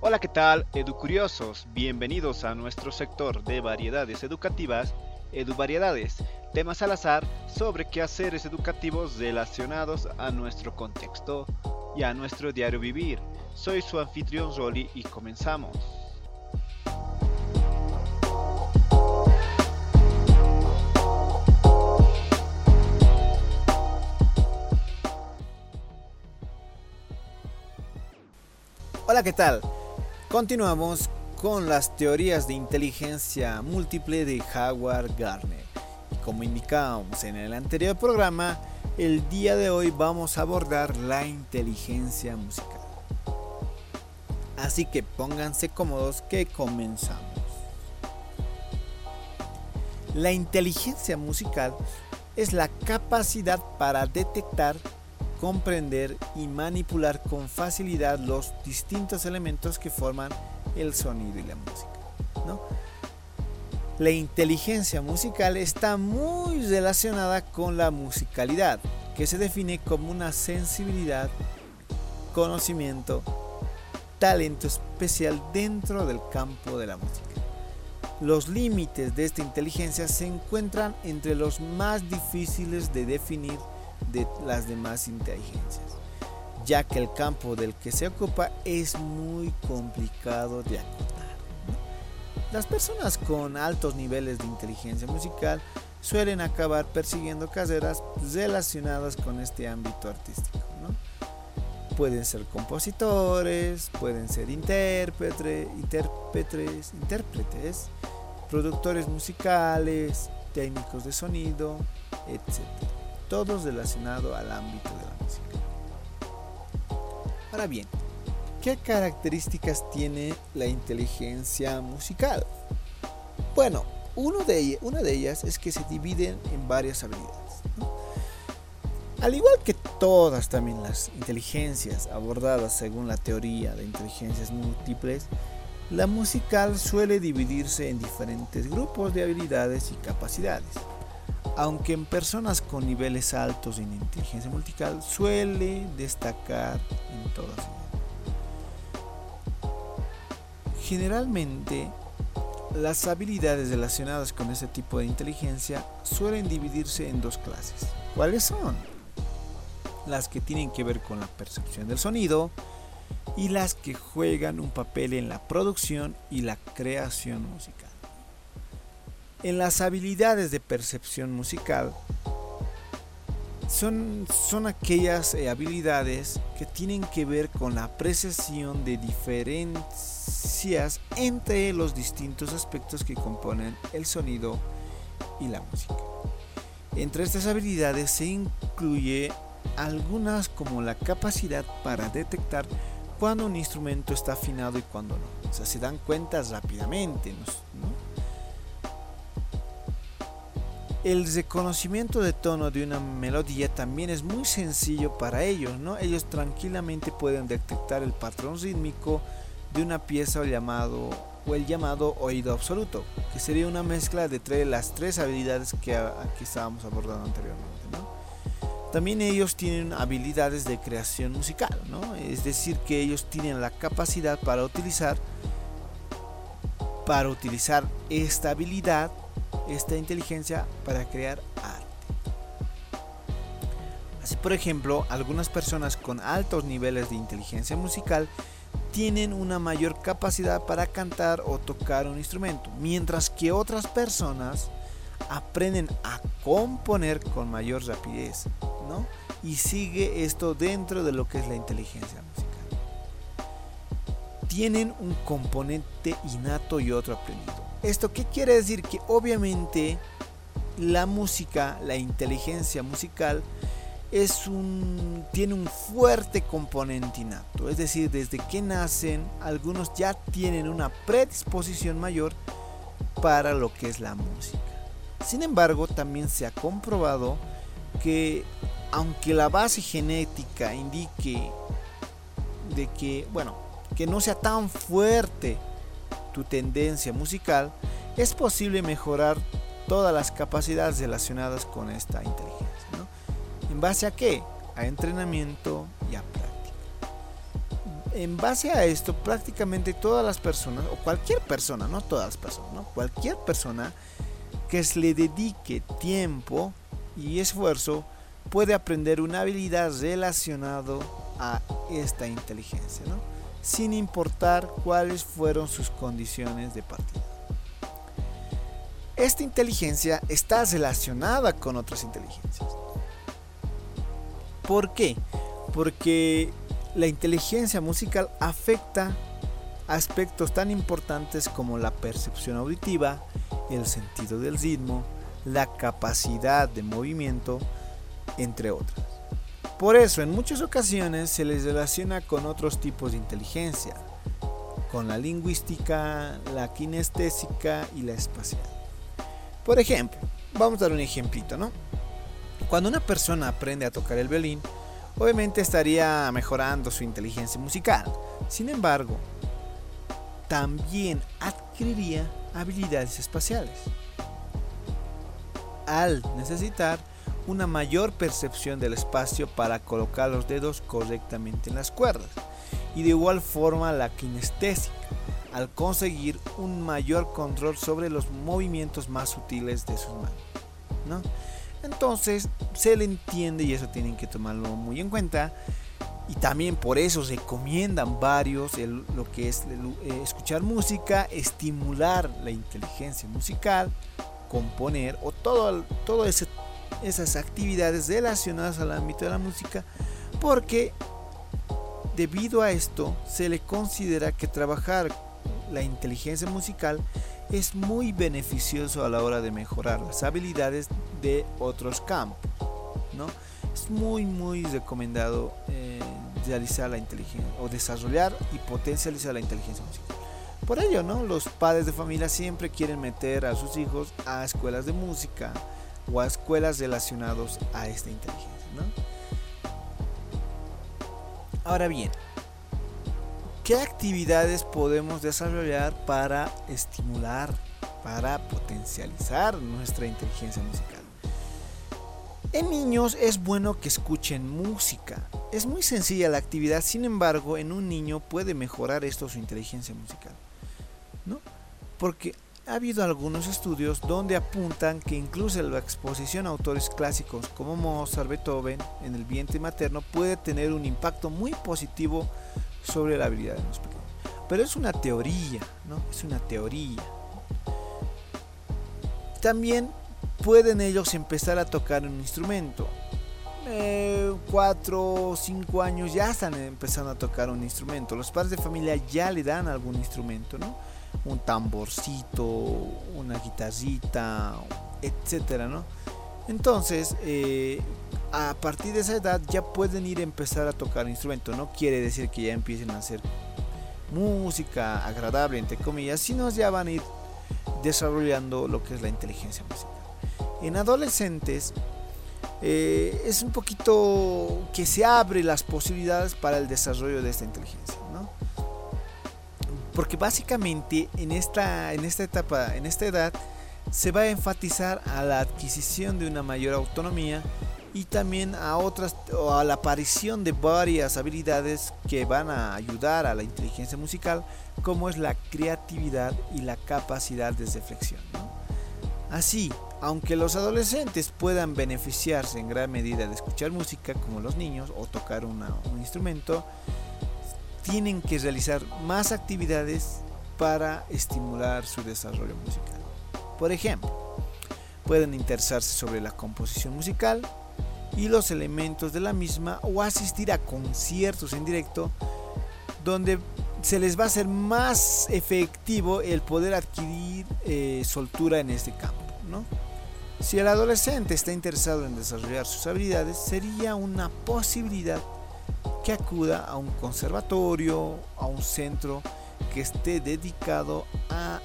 Hola, ¿qué tal, educuriosos? Bienvenidos a nuestro sector de variedades educativas, EduVariedades, temas al azar sobre quehaceres educativos relacionados a nuestro contexto y a nuestro diario vivir. Soy su anfitrión Rolly y comenzamos. Hola, ¿qué tal? Continuamos con las teorías de inteligencia múltiple de Howard Gardner. Y como indicábamos en el anterior programa, el día de hoy vamos a abordar la inteligencia musical. Así que pónganse cómodos que comenzamos. La inteligencia musical es la capacidad para detectar comprender y manipular con facilidad los distintos elementos que forman el sonido y la música. La inteligencia musical está muy relacionada con la musicalidad, que se define como una sensibilidad, conocimiento, talento especial dentro del campo de la música. Los límites de esta inteligencia se encuentran entre los más difíciles de definir de las demás inteligencias, ya que el campo del que se ocupa es muy complicado de acotar. Las personas con altos niveles de inteligencia musical suelen acabar persiguiendo carreras relacionadas con este ámbito artístico. Pueden ser compositores, pueden ser intérpretes, intérpretes, intérpretes, productores musicales, técnicos de sonido, etc todos relacionados al ámbito de la música. Ahora bien, ¿qué características tiene la inteligencia musical? Bueno, uno de una de ellas es que se dividen en varias habilidades. Al igual que todas también las inteligencias abordadas según la teoría de inteligencias múltiples, la musical suele dividirse en diferentes grupos de habilidades y capacidades aunque en personas con niveles altos en inteligencia musical suele destacar en todas. Generalmente, las habilidades relacionadas con este tipo de inteligencia suelen dividirse en dos clases. ¿Cuáles son? Las que tienen que ver con la percepción del sonido y las que juegan un papel en la producción y la creación musical. En las habilidades de percepción musical son, son aquellas eh, habilidades que tienen que ver con la apreciación de diferencias entre los distintos aspectos que componen el sonido y la música. Entre estas habilidades se incluye algunas como la capacidad para detectar cuando un instrumento está afinado y cuando no. O sea, se dan cuenta rápidamente, ¿no? El reconocimiento de tono de una melodía también es muy sencillo para ellos, ¿no? Ellos tranquilamente pueden detectar el patrón rítmico de una pieza o, llamado, o el llamado oído absoluto, que sería una mezcla de las tres habilidades que aquí estábamos abordando anteriormente, También ellos tienen habilidades de creación musical, ¿no? Es decir, que ellos tienen la capacidad para utilizar para utilizar esta habilidad esta inteligencia para crear arte. Así por ejemplo, algunas personas con altos niveles de inteligencia musical tienen una mayor capacidad para cantar o tocar un instrumento, mientras que otras personas aprenden a componer con mayor rapidez, ¿no? Y sigue esto dentro de lo que es la inteligencia musical. Tienen un componente innato y otro aprendido. ¿Esto qué quiere decir? Que obviamente la música, la inteligencia musical, es un, tiene un fuerte componente innato. Es decir, desde que nacen, algunos ya tienen una predisposición mayor para lo que es la música. Sin embargo, también se ha comprobado que aunque la base genética indique de que, bueno, que no sea tan fuerte tu tendencia musical, es posible mejorar todas las capacidades relacionadas con esta inteligencia. ¿En base a qué? A entrenamiento y a práctica. En base a esto, prácticamente todas las personas, o cualquier persona, no todas las personas, ¿no? cualquier persona que se le dedique tiempo y esfuerzo puede aprender una habilidad relacionada a esta inteligencia, sin importar cuáles fueron sus condiciones de partida. Esta inteligencia está relacionada con otras inteligencias. ¿Por qué? Porque la inteligencia musical afecta aspectos tan importantes como la percepción auditiva, el sentido del ritmo, la capacidad de movimiento, entre otras. Por eso en muchas ocasiones se les relaciona con otros tipos de inteligencia, con la lingüística, la kinestésica y la espacial. Por ejemplo, vamos a dar un ejemplito, ¿no? Cuando una persona aprende a tocar el violín, obviamente estaría mejorando su inteligencia musical. Sin embargo, también adquiriría habilidades espaciales. Al necesitar una mayor percepción del espacio para colocar los dedos correctamente en las cuerdas. Y de igual forma la kinestésica, al conseguir un mayor control sobre los movimientos más sutiles de sus manos. ¿no? Entonces se le entiende y eso tienen que tomarlo muy en cuenta. Y también por eso recomiendan varios lo que es eh, escuchar música, estimular la inteligencia musical, componer o todo, todas esas actividades relacionadas al ámbito de la música. Porque debido a esto se le considera que trabajar la inteligencia musical es muy beneficioso a la hora de mejorar las habilidades de otros campos. ¿no? Es muy muy recomendado eh, realizar la inteligencia o desarrollar y potencializar la inteligencia musical. Por ello, ¿no? los padres de familia siempre quieren meter a sus hijos a escuelas de música o a escuelas relacionadas a esta inteligencia. Ahora bien, ¿qué actividades podemos desarrollar para estimular, para potencializar nuestra inteligencia musical? En niños es bueno que escuchen música. Es muy sencilla la actividad, sin embargo, en un niño puede mejorar esto su inteligencia musical. ¿No? Porque ha habido algunos estudios donde apuntan que incluso la exposición a autores clásicos como Mozart, Beethoven en el vientre materno puede tener un impacto muy positivo sobre la habilidad de los pequeños. Pero es una teoría, ¿no? Es una teoría. También pueden ellos empezar a tocar un instrumento. Eh, cuatro o cinco años ya están empezando a tocar un instrumento. Los padres de familia ya le dan algún instrumento, ¿no? Un tamborcito, una guitarrita, etcétera, ¿no? Entonces, eh, a partir de esa edad ya pueden ir a empezar a tocar instrumento. No quiere decir que ya empiecen a hacer música agradable, entre comillas, sino ya van a ir desarrollando lo que es la inteligencia musical. En adolescentes eh, es un poquito que se abre las posibilidades para el desarrollo de esta inteligencia. Porque básicamente en esta, en esta etapa, en esta edad, se va a enfatizar a la adquisición de una mayor autonomía y también a otras o a la aparición de varias habilidades que van a ayudar a la inteligencia musical como es la creatividad y la capacidad de reflexión. Así, aunque los adolescentes puedan beneficiarse en gran medida de escuchar música como los niños o tocar un instrumento, tienen que realizar más actividades para estimular su desarrollo musical. Por ejemplo, pueden interesarse sobre la composición musical y los elementos de la misma o asistir a conciertos en directo donde se les va a hacer más efectivo el poder adquirir eh, soltura en este campo. ¿no? Si el adolescente está interesado en desarrollar sus habilidades, sería una posibilidad acuda a un conservatorio, a un centro que esté dedicado a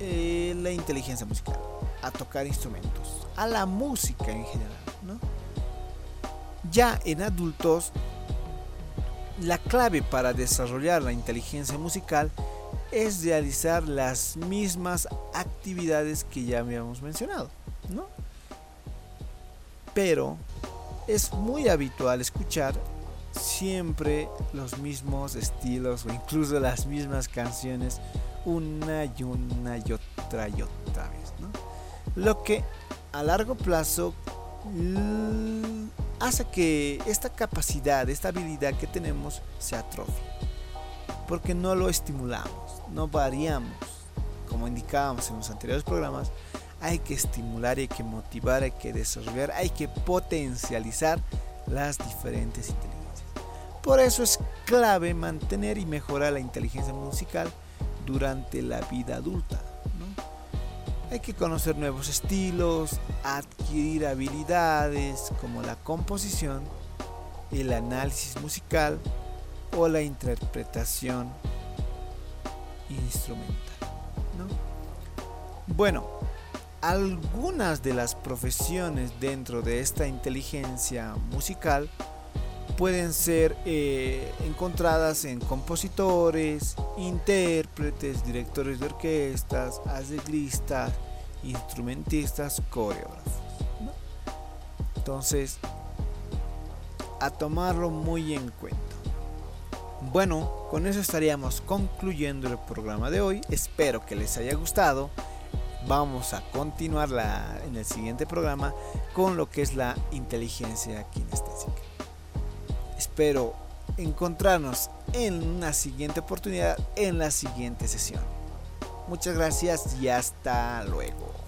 eh, la inteligencia musical, a tocar instrumentos, a la música en general. Ya en adultos, la clave para desarrollar la inteligencia musical es realizar las mismas actividades que ya habíamos mencionado, ¿no? Pero es muy habitual escuchar siempre los mismos estilos o incluso las mismas canciones una y una y otra y otra vez. Lo que a largo plazo hace que esta capacidad, esta habilidad que tenemos se atrofie. Porque no lo estimulamos, no variamos. Como indicábamos en los anteriores programas, hay que estimular, hay que motivar, hay que desarrollar, hay que potencializar las diferentes inteligencias. Por eso es clave mantener y mejorar la inteligencia musical durante la vida adulta. Hay que conocer nuevos estilos, adquirir habilidades como la composición, el análisis musical o la interpretación instrumental. Bueno, algunas de las profesiones dentro de esta inteligencia musical pueden ser eh, encontradas en compositores, intérpretes, directores de orquestas, arreglistas, instrumentistas, coreógrafos. Entonces, a tomarlo muy en cuenta. Bueno, con eso estaríamos concluyendo el programa de hoy. Espero que les haya gustado. Vamos a continuar en el siguiente programa con lo que es la inteligencia kinestésica. Espero encontrarnos en una siguiente oportunidad, en la siguiente sesión. Muchas gracias y hasta luego.